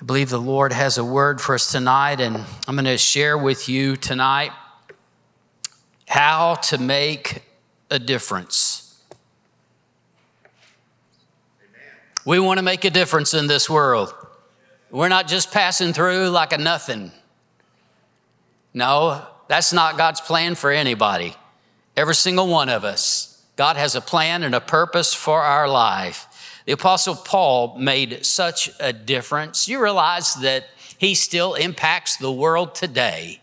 I believe the Lord has a word for us tonight, and I'm going to share with you tonight how to make a difference. We want to make a difference in this world. We're not just passing through like a nothing. No, that's not God's plan for anybody. Every single one of us. God has a plan and a purpose for our life. The Apostle Paul made such a difference. You realize that he still impacts the world today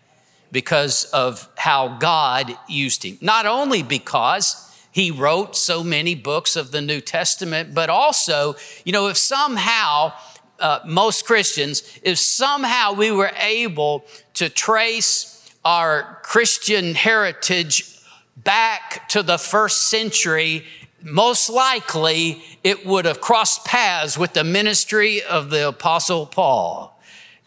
because of how God used him. Not only because he wrote so many books of the New Testament, but also, you know, if somehow uh, most Christians, if somehow we were able to trace our Christian heritage back to the first century most likely it would have crossed paths with the ministry of the Apostle Paul.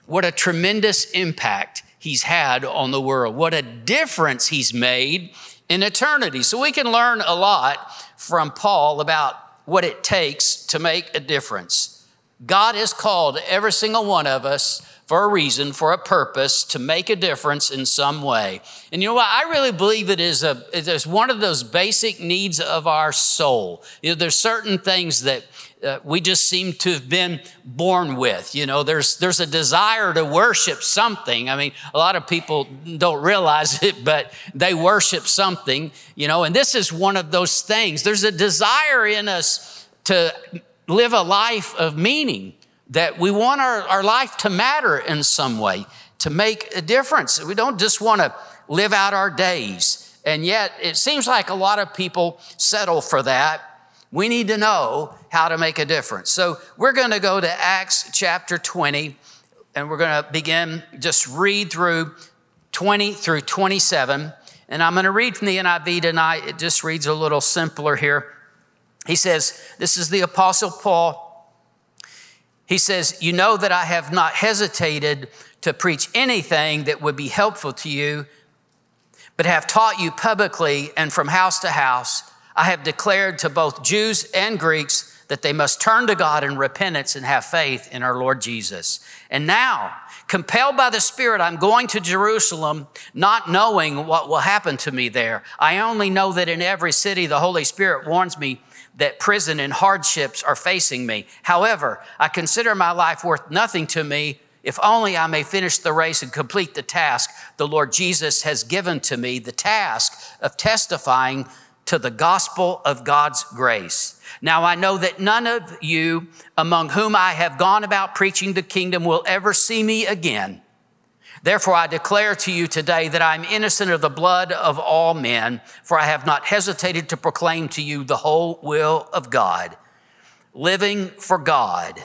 What a tremendous impact he's had on the world. What a difference he's made in eternity. So we can learn a lot from Paul about what it takes to make a difference. God has called every single one of us for a reason, for a purpose, to make a difference in some way. And you know what? I really believe it is a it is one of those basic needs of our soul. You know, there's certain things that uh, we just seem to have been born with. You know, there's there's a desire to worship something. I mean, a lot of people don't realize it, but they worship something. You know, and this is one of those things. There's a desire in us to live a life of meaning that we want our, our life to matter in some way, to make a difference. We don't just want to live out our days. And yet, it seems like a lot of people settle for that. We need to know how to make a difference. So, we're going to go to Acts chapter 20, and we're going to begin, just read through 20 through 27. And I'm going to read from the NIV tonight. It just reads a little simpler here. He says, This is the Apostle Paul he says, You know that I have not hesitated to preach anything that would be helpful to you, but have taught you publicly and from house to house. I have declared to both Jews and Greeks that they must turn to God in repentance and have faith in our Lord Jesus. And now, compelled by the Spirit, I'm going to Jerusalem, not knowing what will happen to me there. I only know that in every city the Holy Spirit warns me that prison and hardships are facing me. However, I consider my life worth nothing to me if only I may finish the race and complete the task the Lord Jesus has given to me, the task of testifying to the gospel of God's grace. Now I know that none of you among whom I have gone about preaching the kingdom will ever see me again. Therefore, I declare to you today that I am innocent of the blood of all men, for I have not hesitated to proclaim to you the whole will of God. Living for God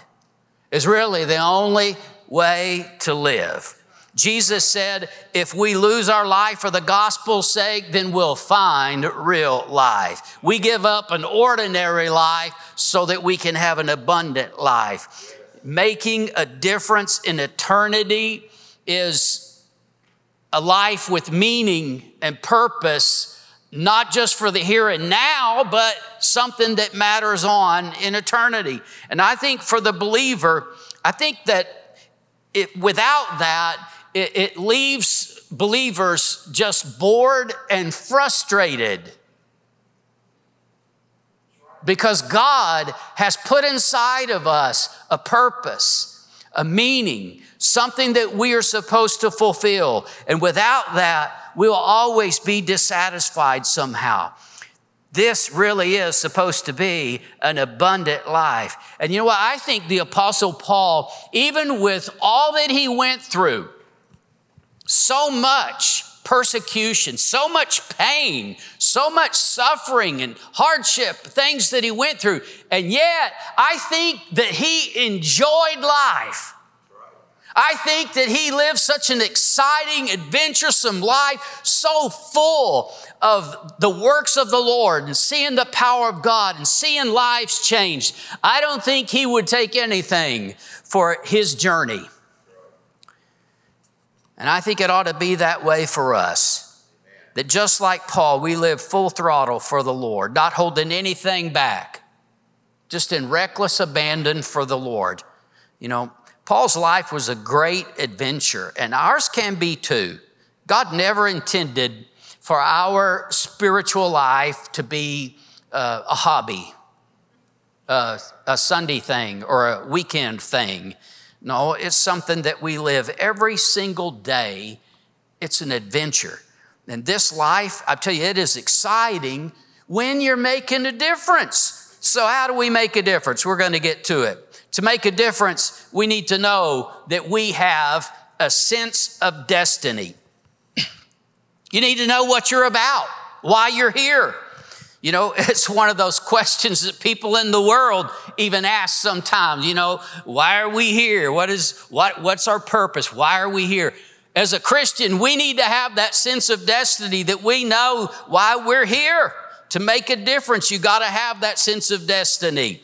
is really the only way to live. Jesus said, if we lose our life for the gospel's sake, then we'll find real life. We give up an ordinary life so that we can have an abundant life. Making a difference in eternity is a life with meaning and purpose, not just for the here and now, but something that matters on in eternity. And I think for the believer, I think that it, without that, it, it leaves believers just bored and frustrated because God has put inside of us a purpose, a meaning, something that we are supposed to fulfill. And without that, we will always be dissatisfied somehow. This really is supposed to be an abundant life. And you know what? I think the Apostle Paul, even with all that he went through, so much persecution, so much pain, so much suffering and hardship, things that he went through, and yet I think that he enjoyed life. I think that he lived such an exciting, adventuresome life, so full of the works of the Lord and seeing the power of God and seeing lives changed. I don't think he would take anything for his journey. And I think it ought to be that way for us. That just like Paul, we live full throttle for the Lord, not holding anything back, just in reckless abandon for the Lord You know, Paul's life was a great adventure, and ours can be too. God never intended for our spiritual life to be uh, a hobby, a Sunday thing, or a weekend thing. No, it's something that we live every single day. It's an adventure. And this life, I tell you, it is exciting when you're making a difference. So, how do we make a difference? We're going to get to it. To make a difference, we need to know that we have a sense of destiny. You need to know what you're about, why you're here. You know, it's one of those questions that people in the world even ask sometimes, you know, why are we here? What is what what's our purpose? Why are we here? As a Christian, we need to have that sense of destiny that we know why we're here. To make a difference, you got to have that sense of destiny.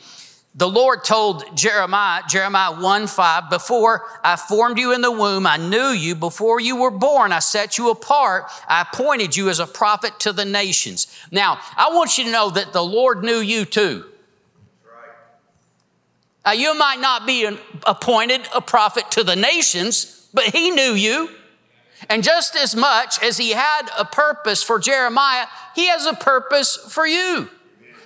The Lord told Jeremiah, Jeremiah 1 5, before I formed you in the womb, I knew you. Before you were born, I set you apart. I appointed you as a prophet to the nations. Now, I want you to know that the Lord knew you too. Now, you might not be appointed a prophet to the nations, but He knew you. And just as much as He had a purpose for Jeremiah, He has a purpose for you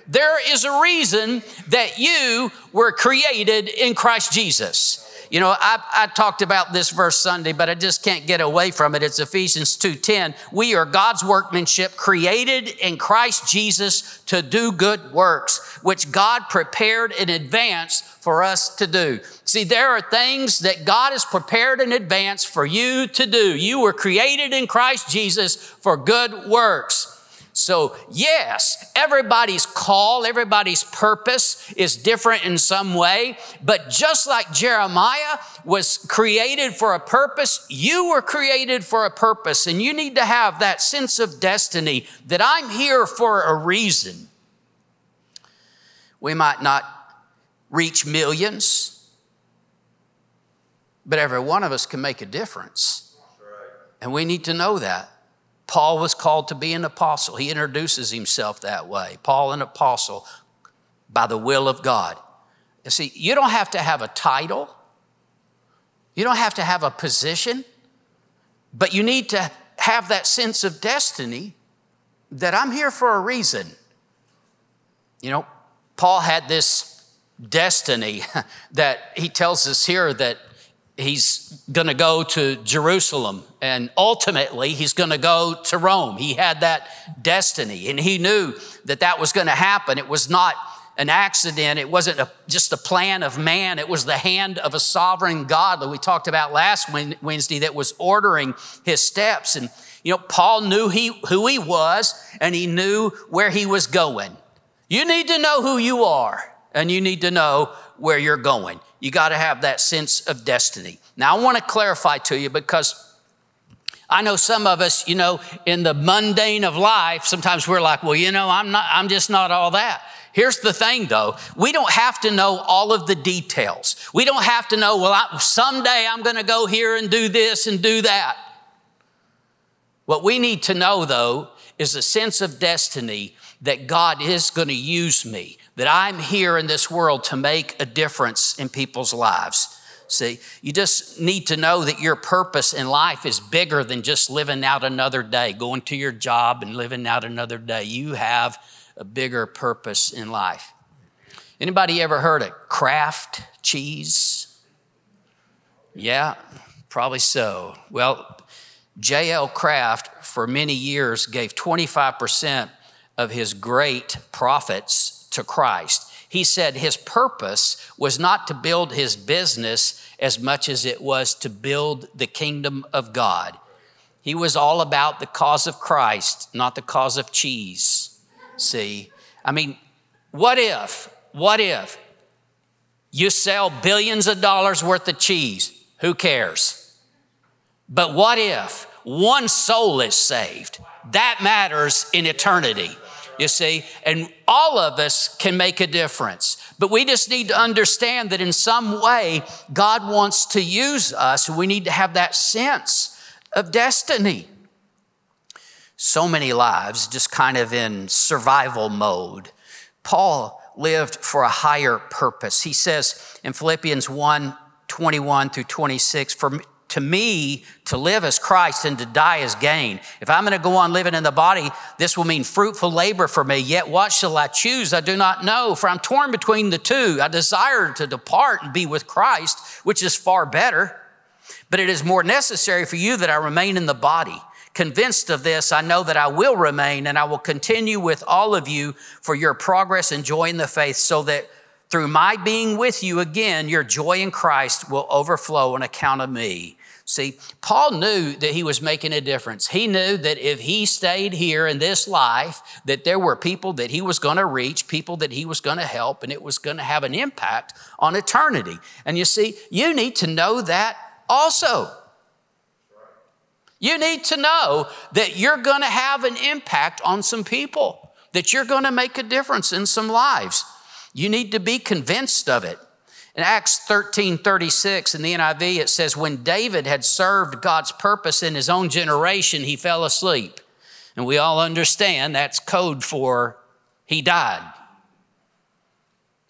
there is a reason that you were created in Christ Jesus. You know, I, I, talked about this verse Sunday, but I just can't get away from it. It's Ephesians 2:10. We are God's workmanship, created in Christ Jesus to do good works, which God prepared in advance for us to do. See, there are things that God has prepared in advance for you to do. You were created in Christ Jesus for good works. So, yes, everybody's call, everybody's purpose is different in some way. But just like Jeremiah was created for a purpose, you were created for a purpose. And you need to have that sense of destiny that I'm here for a reason. We might not reach millions, but every one of us can make a difference. And we need to know that. Paul was called to be an apostle. He introduces himself that way. Paul, an apostle by the will of God. You see, you don't have to have a title, you don't have to have a position, but you need to have that sense of destiny that I'm here for a reason. You know, Paul had this destiny that he tells us here that he's going to go to Jerusalem and ultimately he's going to go to Rome. He had that destiny and he knew that that was going to happen. It was not an accident. It wasn't a, just a plan of man. It was the hand of a sovereign God that we talked about last Wednesday that was ordering his steps. And, you know, Paul knew he, who he was and he knew where he was going. You need to know who you are and you need to know where you're going. You got to have that sense of destiny. Now, I want to clarify to you because I know some of us, you know, in the mundane of life, sometimes we're like, well, you know, I'm not, I'm just not all that. Here's the thing though, we don't have to know all of the details. We don't have to know, well, I, someday I'm going to go here and do this and do that. What we need to know though is a sense of destiny that God is going to use me, that I'm here in this world to make a difference in people's lives. See, you just need to know that your purpose in life is bigger than just living out another day, going to your job and living out another day. You have a bigger purpose in life. Anybody ever heard of Kraft cheese? Yeah, probably so. Well, J.L. Kraft for many years gave 25% of his great profits to Christ. He said his purpose was not to build his business as much as it was to build the kingdom of God. He was all about the cause of Christ, not the cause of cheese. See, I mean, what if, what if you sell billions of dollars worth of cheese? Who cares? But what if one soul is saved? That matters in eternity you see, and all of us can make a difference. But we just need to understand that in some way, God wants to use us. We need to have that sense of destiny. So many lives just kind of in survival mode. Paul lived for a higher purpose. He says in Philippians 1 21 through 26. For to me, to live as Christ and to die as gain. If I'm going to go on living in the body, this will mean fruitful labor for me. Yet what shall I choose? I do not know, for I'm torn between the two. I desire to depart and be with Christ, which is far better. But it is more necessary for you that I remain in the body. Convinced of this, I know that I will remain and I will continue with all of you for your progress and joy in the faith, so that through my being with you again, your joy in Christ will overflow on account of me. See, Paul knew that he was making a difference. He knew that if he stayed here in this life, that there were people that he was going to reach, people that he was going to help, and it was going to have an impact on eternity. And you see, you need to know that also. You need to know that you're going to have an impact on some people, that you're going to make a difference in some lives. You need to be convinced of it. In Acts 13 36 in the NIV, it says, When David had served God's purpose in his own generation, he fell asleep. And we all understand that's code for he died.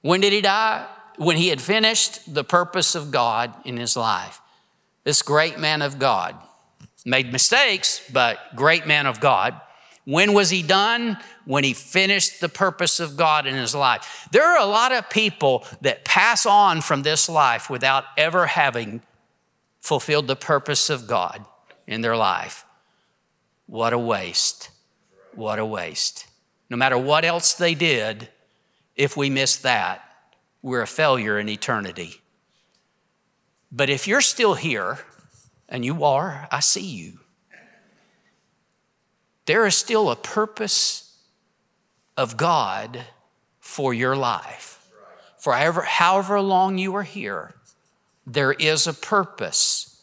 When did he die? When he had finished the purpose of God in his life. This great man of God made mistakes, but great man of God when was he done? When he finished the purpose of God in his life. There are a lot of people that pass on from this life without ever having fulfilled the purpose of God in their life. What a waste. What a waste. No matter what else they did, if we miss that, we're a failure in eternity. But if you're still here, and you are, I see you there is still a purpose of God for your life. For however, however long you are here, there is a purpose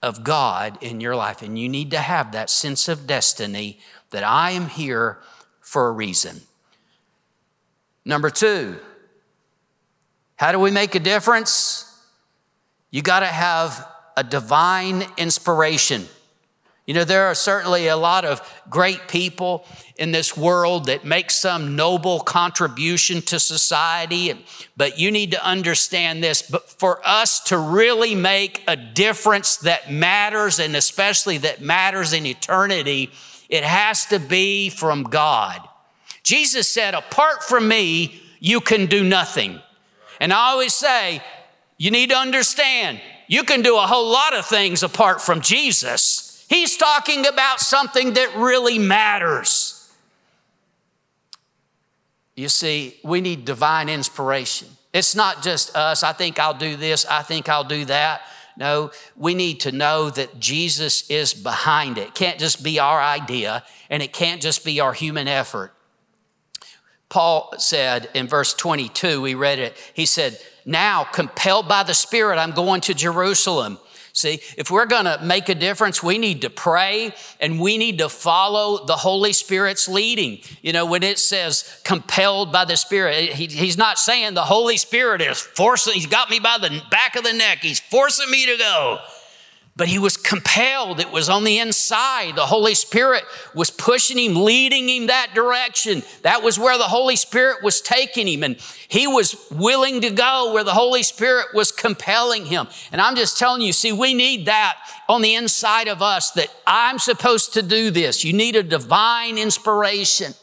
of God in your life. And you need to have that sense of destiny that I am here for a reason. Number two, how do we make a difference? You got to have a divine inspiration. You know, there are certainly a lot of great people in this world that make some noble contribution to society, but you need to understand this. But for us to really make a difference that matters, and especially that matters in eternity, it has to be from God. Jesus said, Apart from me, you can do nothing. And I always say, you need to understand, you can do a whole lot of things apart from Jesus. He's talking about something that really matters. You see, we need divine inspiration. It's not just us, I think I'll do this, I think I'll do that. No, we need to know that Jesus is behind it. it can't just be our idea and it can't just be our human effort. Paul said in verse 22, we read it, he said, Now, compelled by the Spirit, I'm going to Jerusalem See, if we're going to make a difference, we need to pray and we need to follow the Holy Spirit's leading. You know, when it says compelled by the Spirit, he, he's not saying the Holy Spirit is forcing, he's got me by the back of the neck, he's forcing me to go but he was compelled. It was on the inside. The Holy Spirit was pushing him, leading him that direction. That was where the Holy Spirit was taking him. And he was willing to go where the Holy Spirit was compelling him. And I'm just telling you, see, we need that on the inside of us that I'm supposed to do this. You need a divine inspiration.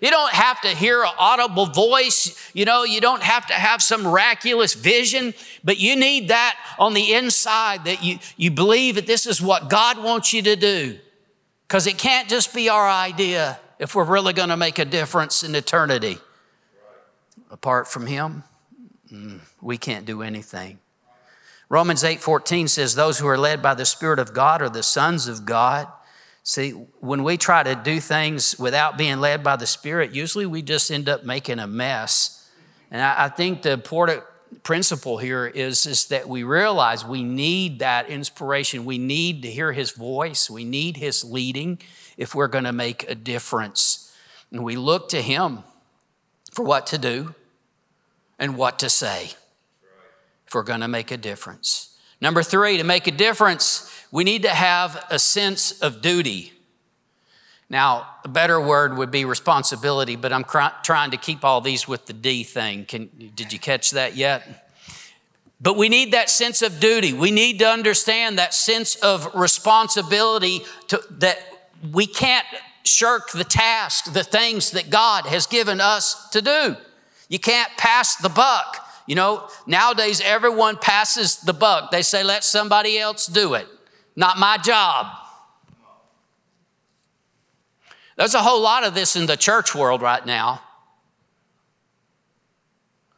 You don't have to hear an audible voice. You know, you don't have to have some miraculous vision, but you need that on the inside that you, you believe that this is what God wants you to do. Because it can't just be our idea if we're really going to make a difference in eternity. Apart from Him, mm, we can't do anything. Romans 8 14 says, Those who are led by the Spirit of God are the sons of God. See, when we try to do things without being led by the Spirit, usually we just end up making a mess. And I, I think the important principle here is, is that we realize we need that inspiration. We need to hear His voice. We need His leading if we're going to make a difference. And we look to Him for what to do and what to say if we're going to make a difference. Number three, to make a difference, we need to have a sense of duty. Now, a better word would be responsibility, but I'm cr- trying to keep all these with the D thing. Can, did you catch that yet? But we need that sense of duty. We need to understand that sense of responsibility to, that we can't shirk the task, the things that God has given us to do. You can't pass the buck. You know, nowadays everyone passes the buck. They say, let somebody else do it. Not my job. There's a whole lot of this in the church world right now.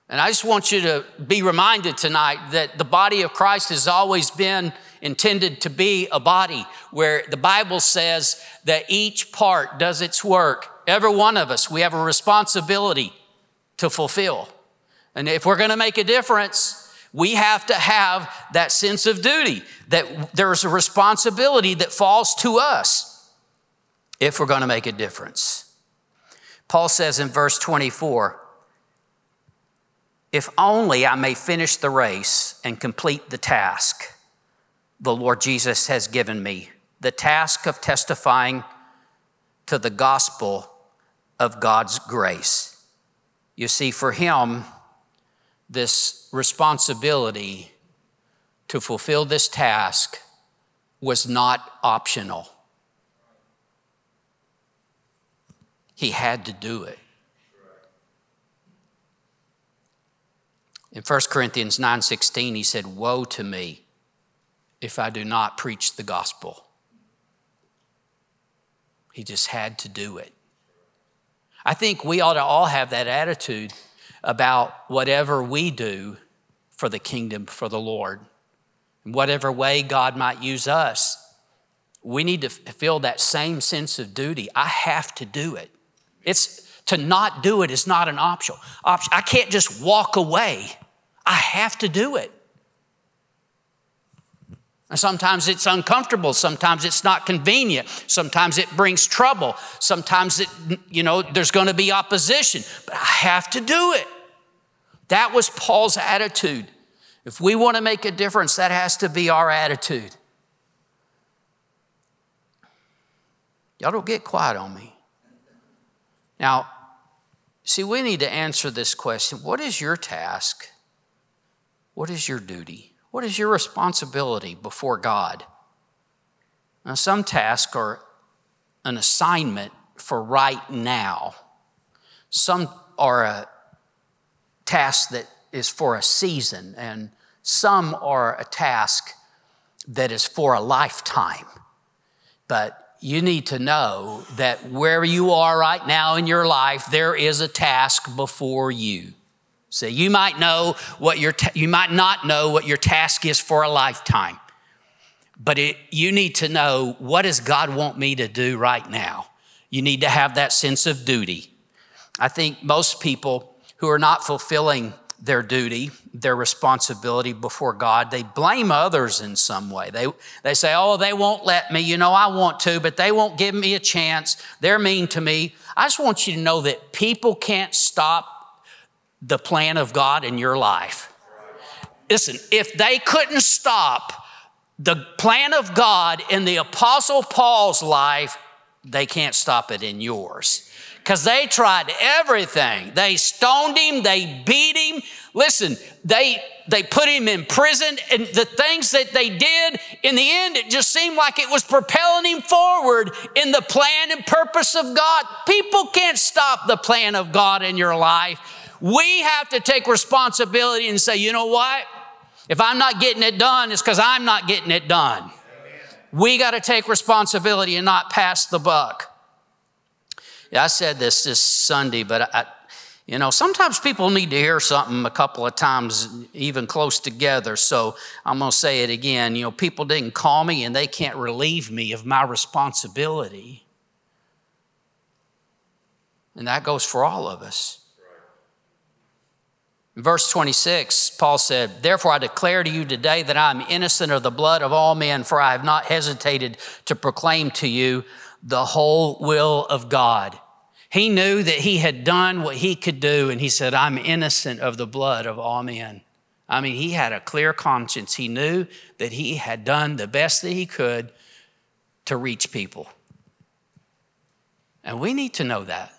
And I just want you to be reminded tonight that the body of Christ has always been intended to be a body where the Bible says that each part does its work. Every one of us, we have a responsibility to fulfill. And if we're going to make a difference, we have to have that sense of duty, that there's a responsibility that falls to us if we're going to make a difference. Paul says in verse 24, if only I may finish the race and complete the task the Lord Jesus has given me the task of testifying to the gospel of God's grace. You see, for him, this responsibility to fulfill this task was not optional. He had to do it. In 1 Corinthians 9:16 he said, "Woe to me if I do not preach the gospel." He just had to do it. I think we ought to all have that attitude about whatever we do for the kingdom, for the Lord. In whatever way God might use us, we need to feel that same sense of duty. I have to do it. It's to not do it is not an option. I can't just walk away. I have to do it. And sometimes it's uncomfortable. Sometimes it's not convenient. Sometimes it brings trouble. Sometimes it, you know, there's going to be opposition, but I have to do it. That was Paul's attitude. If we want to make a difference, that has to be our attitude. Y'all don't get quiet on me. Now, see, we need to answer this question What is your task? What is your duty? What is your responsibility before God? Now, some tasks are an assignment for right now, some are a task that is for a season, and some are a task that is for a lifetime. But you need to know that where you are right now in your life, there is a task before you. So you might know what your ta- you might not know what your task is for a lifetime. But it, you need to know what does God want me to do right now? You need to have that sense of duty. I think most people who are not fulfilling their duty, their responsibility before God, they blame others in some way. They, they say, Oh, they won't let me. You know, I want to, but they won't give me a chance. They're mean to me. I just want you to know that people can't stop the plan of God in your life. Listen, if they couldn't stop the plan of God in the Apostle Paul's life, they can't stop it in yours. Because they tried everything. They stoned him, they beat him. Listen, they they put him in prison, and the things that they did, in the end, it just seemed like it was propelling him forward in the plan and purpose of God. People can't stop the plan of God in your life. We have to take responsibility and say, you know what? If I'm not getting it done, it's because I'm not getting it done. We got to take responsibility and not pass the buck. I said this this Sunday, but I, you know, sometimes people need to hear something a couple of times, even close together. So I'm going to say it again. You know, people didn't call me and they can't relieve me of my responsibility. And that goes for all of us. Verse 26, Paul said, Therefore I declare to you today that I am innocent of the blood of all men, for I have not hesitated to proclaim to you the whole will of God. He knew that he had done what he could do, and he said, I'm innocent of the blood of all men. I mean, he had a clear conscience. He knew that he had done the best that he could to reach people. And we need to know that.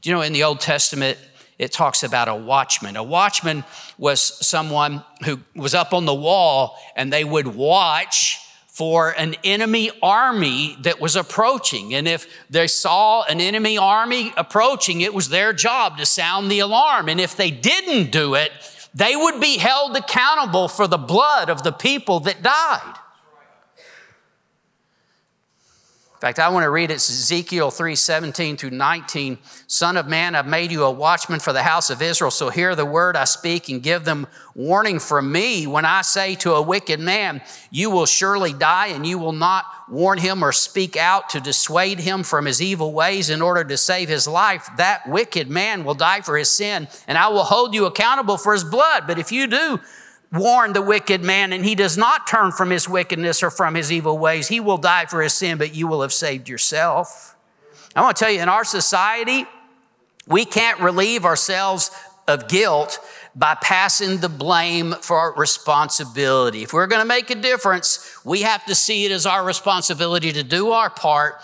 Do you know, in the Old Testament, it talks about a watchman. A watchman was someone who was up on the wall and they would watch for an enemy army that was approaching. And if they saw an enemy army approaching, it was their job to sound the alarm. And if they didn't do it, they would be held accountable for the blood of the people that died. In fact, I want to read it Ezekiel 3 17 through 19. Son of man, I've made you a watchman for the house of Israel. So hear the word I speak and give them warning from me when I say to a wicked man, You will surely die, and you will not warn him or speak out to dissuade him from his evil ways in order to save his life. That wicked man will die for his sin, and I will hold you accountable for his blood. But if you do, warn the wicked man and he does not turn from his wickedness or from his evil ways, he will die for his sin, but you will have saved yourself. I want to tell you, in our society, we can't relieve ourselves of guilt by passing the blame for our responsibility. If we're going to make a difference, we have to see it as our responsibility to do our part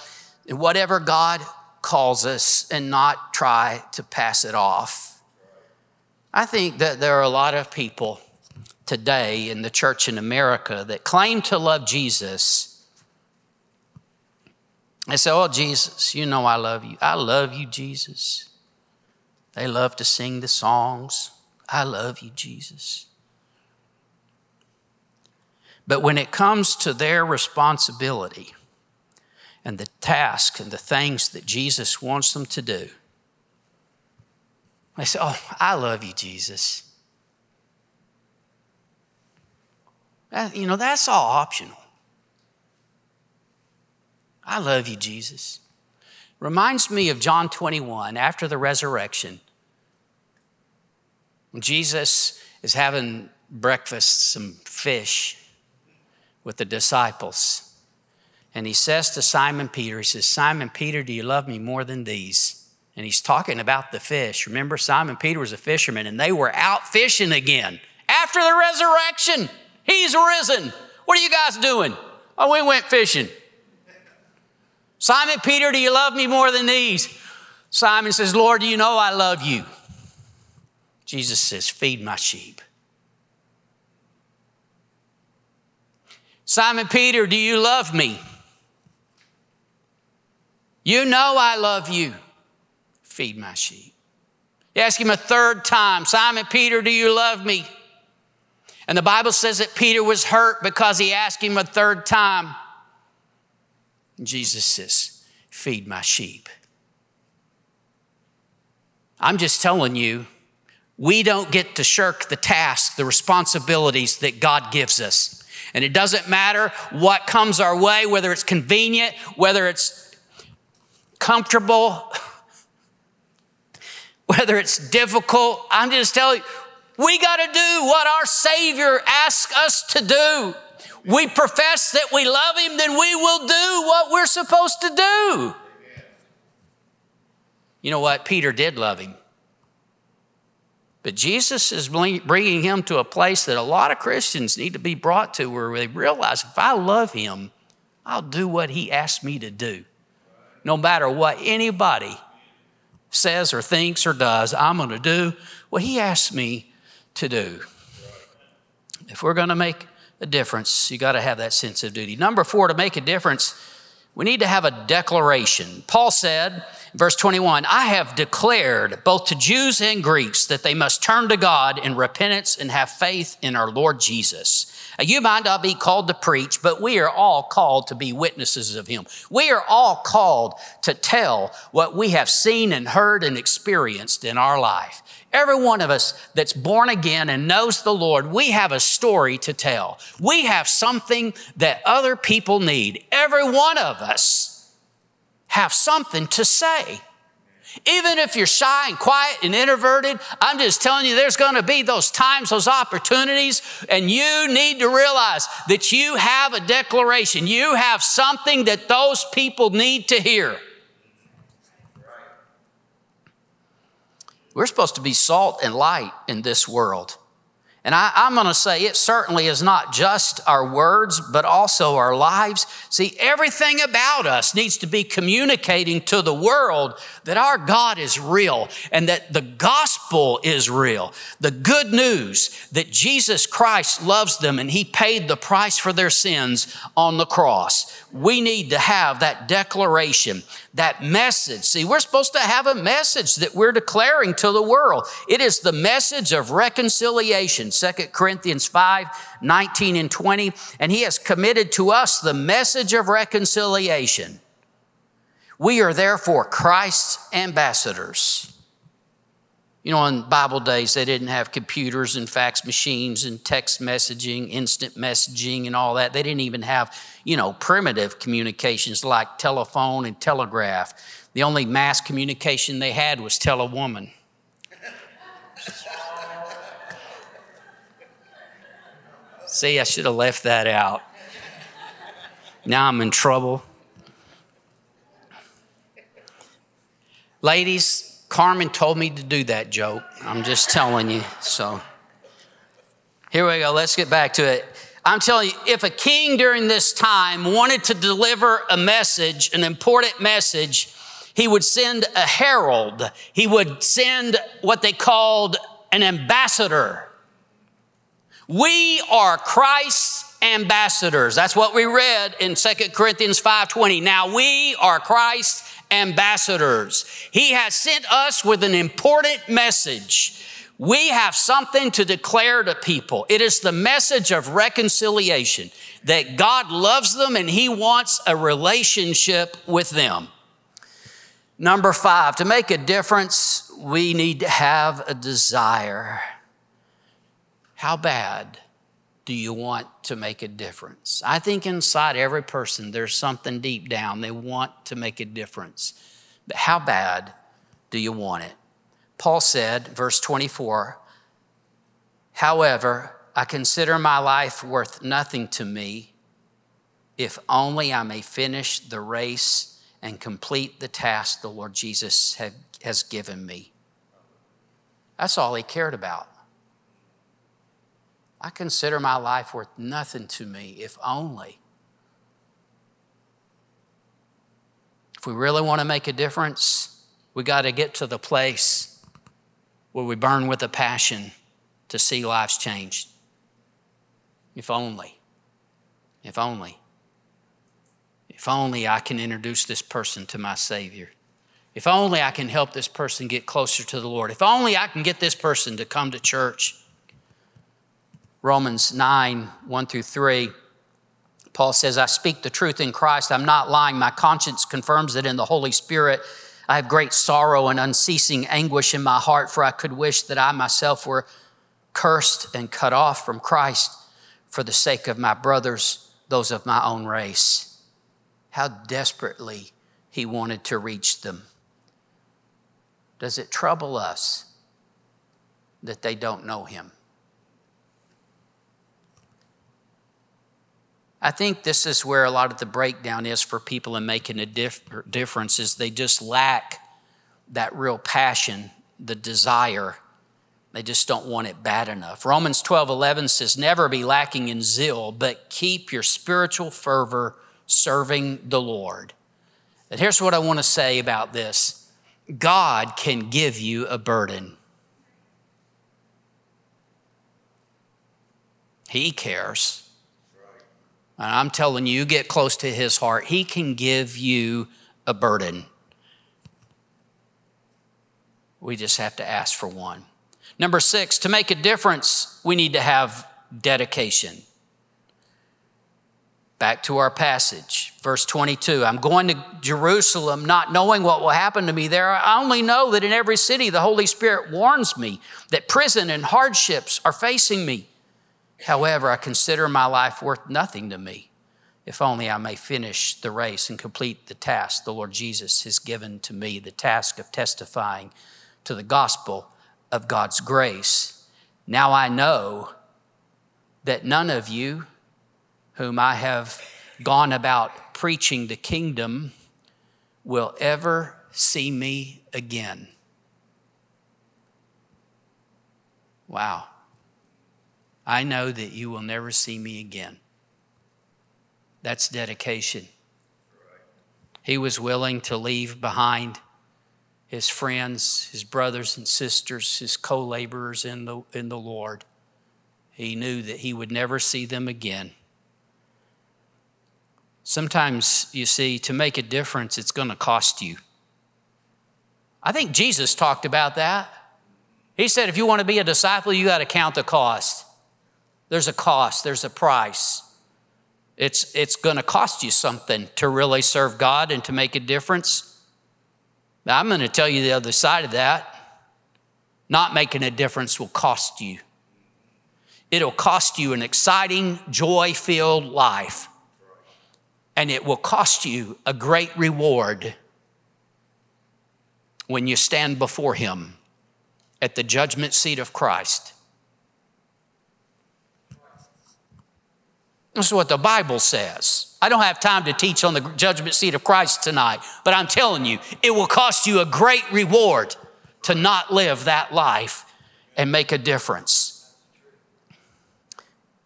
in whatever God calls us and not try to pass it off. I think that there are a lot of people today in the church in America that claim to love Jesus. They say, Oh, Jesus, you know I love you. I love you, Jesus. They love to sing the songs. I love you, Jesus. But when it comes to their responsibility and the task and the things that Jesus wants them to do, they say, Oh, I love you, Jesus. you know, that's all optional. I love you, Jesus. Reminds me of John 21 after the resurrection. Jesus is having breakfast, some fish with the disciples. And he says to Simon Peter, He says, Simon Peter, do you love me more than these? And he's talking about the fish. Remember, Simon Peter was a fisherman and they were out fishing again after the resurrection. He's risen. What are you guys doing? Oh, we went fishing. Simon Peter, do you love me more than these? Simon says, Lord, do you know I love you? Jesus says, Feed my sheep. Simon Peter, do you love me? You know I love you. Feed my sheep. You ask him a third time, Simon Peter, do you love me? And the Bible says that Peter was hurt because he asked him a third time. And Jesus says, Feed my sheep. I'm just telling you, we don't get to shirk the task, the responsibilities that God gives us. And it doesn't matter what comes our way, whether it's convenient, whether it's comfortable, whether it's difficult. I'm just telling you, we got to do what our Savior asks us to do. We profess that we love Him, then we will do what we're supposed to do. You know what? Peter did love Him. But Jesus is bringing him to a place that a lot of Christians need to be brought to where they realize if I love Him, I'll do what He asks me to do. No matter what anybody says or thinks or does, I'm going to do what He asks me to do. If we're going to make a difference, you got to have that sense of duty. Number four, to make a difference, we need to have a declaration. Paul said, verse 21, I have declared both to Jews and Greeks that they must turn to God in repentance and have faith in our Lord Jesus. You might not be called to preach, but we are all called to be witnesses of Him. We are all called to tell what we have seen and heard and experienced in our life. Every one of us that's born again and knows the Lord, we have a story to tell. We have something that other people need. Every one of us have something to say. Even if you're shy and quiet and introverted, I'm just telling you, there's going to be those times, those opportunities, and you need to realize that you have a declaration. You have something that those people need to hear. We're supposed to be salt and light in this world. And I, am going to say it certainly is not just our words, but also our lives. See, everything about us needs to be communicating to the world that our God is real and that the gospel is real. The good news that Jesus Christ loves them and he paid the price for their sins on the cross. We need to have that declaration that message. See, we're supposed to have a message that we're declaring to the world. It is the message of reconciliation. 2 Corinthians 5, 19 and 20. And he has committed to us the message of reconciliation. We are therefore Christ's ambassadors. You know, on Bible days, they didn't have computers and fax machines and text messaging, instant messaging, and all that. They didn't even have, you know, primitive communications like telephone and telegraph. The only mass communication they had was tell a woman. See, I should have left that out. Now I'm in trouble. Ladies, Carmen told me to do that joke. I'm just telling you. So here we go. Let's get back to it. I'm telling you, if a king during this time wanted to deliver a message, an important message, he would send a herald. He would send what they called an ambassador. We are Christ's ambassadors. That's what we read in 2 Corinthians 5:20. Now we are Christ's ambassadors. He has sent us with an important message. We have something to declare to people. It is the message of reconciliation that God loves them and He wants a relationship with them. Number five, to make a difference, we need to have a desire. How bad do you want to make a difference? I think inside every person, there's something deep down. They want to make a difference. But how bad do you want it? Paul said, verse 24, however, I consider my life worth nothing to me if only I may finish the race and complete the task the Lord Jesus has given me. That's all he cared about. I consider my life worth nothing to me if only. If we really want to make a difference, we got to get to the place where we burn with a passion to see lives changed. If only. If only. If only I can introduce this person to my Savior. If only I can help this person get closer to the Lord. If only I can get this person to come to church. Romans 9, 1 through 3. Paul says, I speak the truth in Christ. I'm not lying. My conscience confirms it in the Holy Spirit. I have great sorrow and unceasing anguish in my heart, for I could wish that I myself were cursed and cut off from Christ for the sake of my brothers, those of my own race. How desperately he wanted to reach them. Does it trouble us that they don't know him? I think this is where a lot of the breakdown is for people in making a dif- difference is they just lack that real passion, the desire. They just don't want it bad enough. Romans 12, 11 says, Never be lacking in zeal, but keep your spiritual fervor serving the Lord. And here's what I want to say about this God can give you a burden. He cares. And I'm telling you, get close to his heart, he can give you a burden. We just have to ask for one. Number six, to make a difference, we need to have dedication. Back to our passage, verse 22. I'm going to Jerusalem, not knowing what will happen to me there. I only know that in every city the Holy Spirit warns me that prison and hardships are facing me. However, I consider my life worth nothing to me, if only I may finish the race and complete the task the Lord Jesus has given to me the task of testifying to the gospel of God's grace. Now I know that none of you whom I have gone about preaching the kingdom will ever see me again. Wow. I know that you will never see me again. That's dedication. He was willing to leave behind his friends, his brothers and sisters, his co laborers in the, in the Lord. He knew that he would never see them again. Sometimes, you see, to make a difference, it's going to cost you. I think Jesus talked about that. He said, if you want to be a disciple, you got to count the cost. There's a cost, there's a price. It's, it's going to cost you something to really serve God and to make a difference. Now, I'm going to tell you the other side of that. Not making a difference will cost you. It'll cost you an exciting, joy filled life and it will cost you a great reward when you stand before Him at the judgment seat of Christ. This is what the Bible says. I don't have time to teach on the judgment seat of Christ tonight, but I'm telling you, it will cost you a great reward to not live that life and make a difference.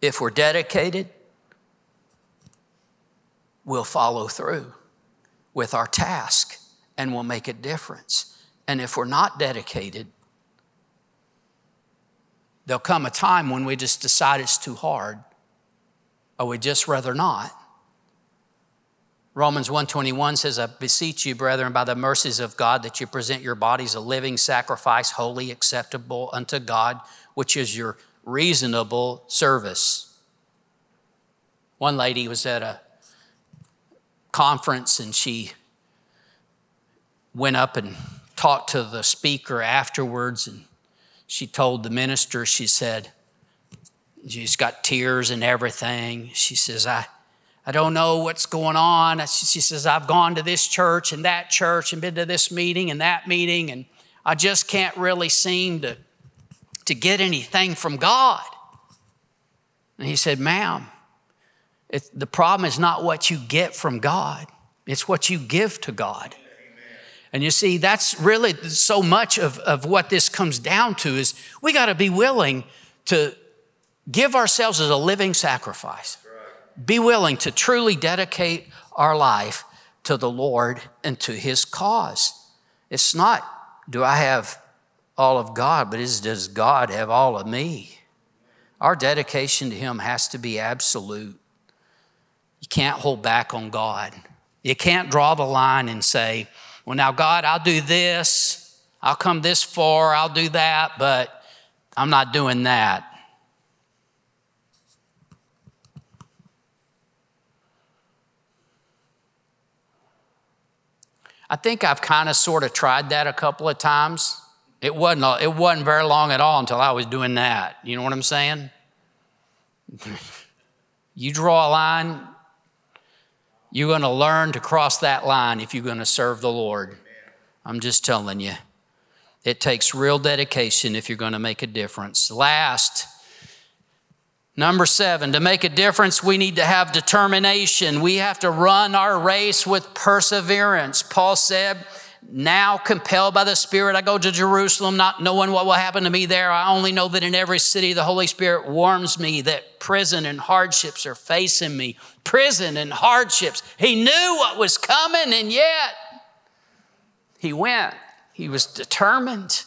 If we're dedicated, we'll follow through with our task and we'll make a difference. And if we're not dedicated, there'll come a time when we just decide it's too hard or we just rather not. Romans 121 says, I beseech you, brethren, by the mercies of God, that you present your bodies a living sacrifice, holy, acceptable unto God, which is your reasonable service. One lady was at a conference and she went up and talked to the speaker afterwards and she told the minister she said she's got tears and everything. She says i i don't know what's going on. She says i've gone to this church and that church and been to this meeting and that meeting and i just can't really seem to to get anything from god. And he said ma'am it, the problem is not what you get from God, it's what you give to God. And you see, that's really so much of, of what this comes down to is we got to be willing to give ourselves as a living sacrifice. Be willing to truly dedicate our life to the Lord and to His cause. It's not, do I have all of God, but is, does God have all of me? Our dedication to Him has to be absolute. You can't hold back on God. You can't draw the line and say, well, now, God, I'll do this, I'll come this far, I'll do that, but I'm not doing that. I think I've kind of sort of tried that a couple of times. It wasn't, it wasn't very long at all until I was doing that. You know what I'm saying? you draw a line, you're going to learn to cross that line if you're going to serve the Lord. I'm just telling you. It takes real dedication if you're going to make a difference. Last, number seven, to make a difference, we need to have determination. We have to run our race with perseverance. Paul said, now, compelled by the Spirit, I go to Jerusalem, not knowing what will happen to me there. I only know that in every city the Holy Spirit warns me that prison and hardships are facing me. Prison and hardships. He knew what was coming, and yet he went. He was determined.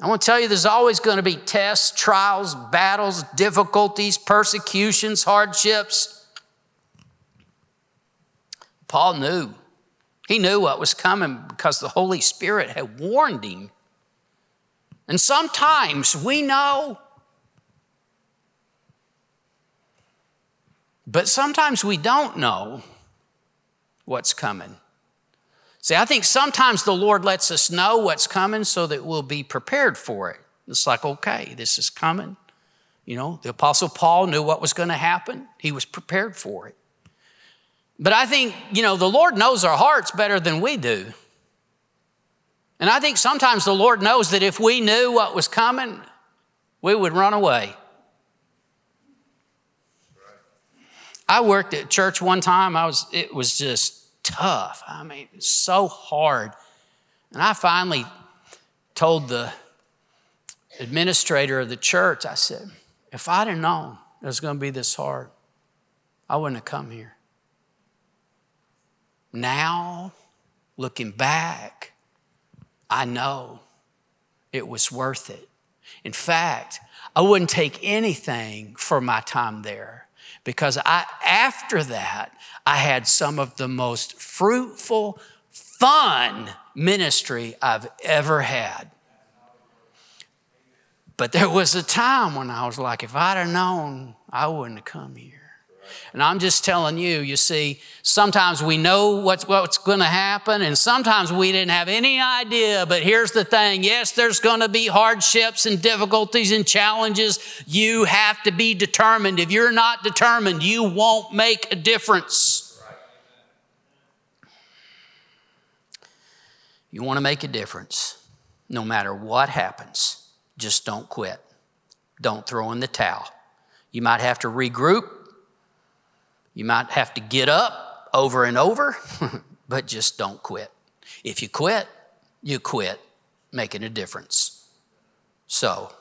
I want to tell you, there's always going to be tests, trials, battles, difficulties, persecutions, hardships. Paul knew he knew what was coming because the Holy Spirit had warned him. And sometimes we know, but sometimes we don't know what's coming. See, I think sometimes the Lord lets us know what's coming so that we'll be prepared for it. It's like, okay, this is coming. You know, the Apostle Paul knew what was going to happen, he was prepared for it. But I think, you know, the Lord knows our hearts better than we do. And I think sometimes the Lord knows that if we knew what was coming, we would run away. I worked at church one time. I was, it was just tough. I mean, so hard. And I finally told the administrator of the church, I said, if I'd have known it was going to be this hard, I wouldn't have come here. Now, looking back, I know it was worth it. In fact, I wouldn't take anything for my time there because I, after that, I had some of the most fruitful, fun ministry I've ever had. But there was a time when I was like, if I'd have known, I wouldn't have come here. And I'm just telling you, you see, sometimes we know what's, what's going to happen, and sometimes we didn't have any idea. But here's the thing yes, there's going to be hardships and difficulties and challenges. You have to be determined. If you're not determined, you won't make a difference. You want to make a difference no matter what happens. Just don't quit. Don't throw in the towel. You might have to regroup you might have to get up over and over, but just don't quit. If you quit, you quit making a difference. So,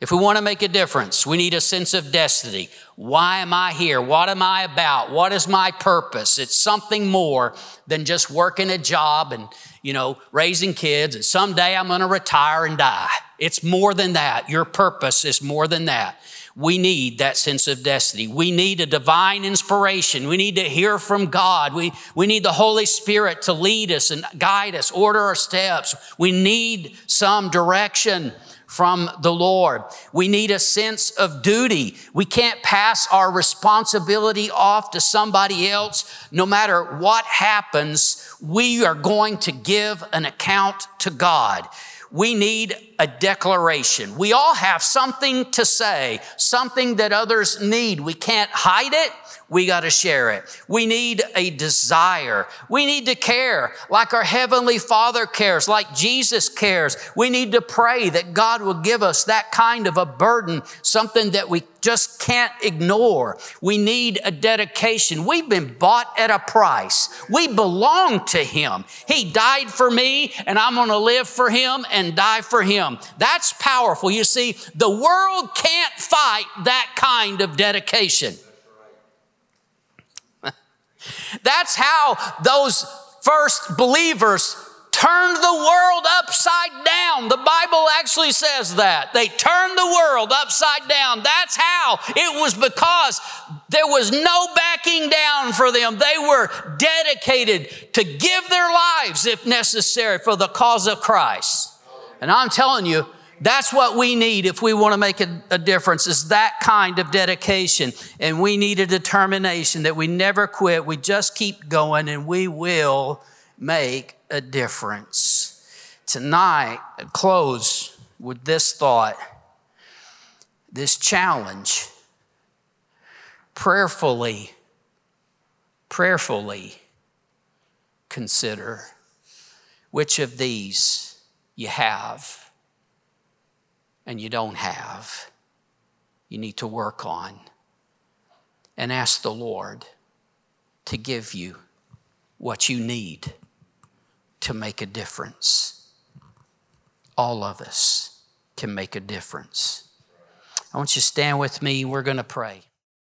if we want to make a difference, we need a sense of destiny. Why am I here? What am I about? What is my purpose? It's something more than just working a job and, you know, raising kids and someday I'm going to retire and die. It's more than that. Your purpose is more than that we need that sense of destiny. We need a divine inspiration. We need to hear from God. We, we need the Holy Spirit to lead us and guide us, order our steps. We need some direction from the Lord. We need a sense of duty. We can't pass our responsibility off to somebody else. No matter what happens, we are going to give an account to God we need a declaration. We all have something to say, something that others need. We can't hide it. We got to share it. We need a desire. We need to care like our Heavenly Father cares, like Jesus cares. We need to pray that God will give us that kind of a burden, something that we just can't ignore. We need a dedication. We've been bought at a price. We belong to Him. He died for me, and I'm going to live for Him and die for Him. That's powerful. You see, the world can't fight that kind of dedication. That's how those first believers turned the world upside down. The Bible actually says that. They turned the world upside down. That's how. It was because there was no backing down for them. They were dedicated to give their lives, if necessary, for the cause of Christ. And I'm telling you, that's what we need if we want to make a, a, difference is that kind of dedication. And we need a determination that we never quit. We just keep going and we will make a difference. Tonight I close with this thought this challenge. Prayerfully prayerfully consider which of these you have and you don't have, you need to work on. And ask the Lord to give you what you need to make a difference. All of us can make a difference. I want you to stand with me. We're going to pray.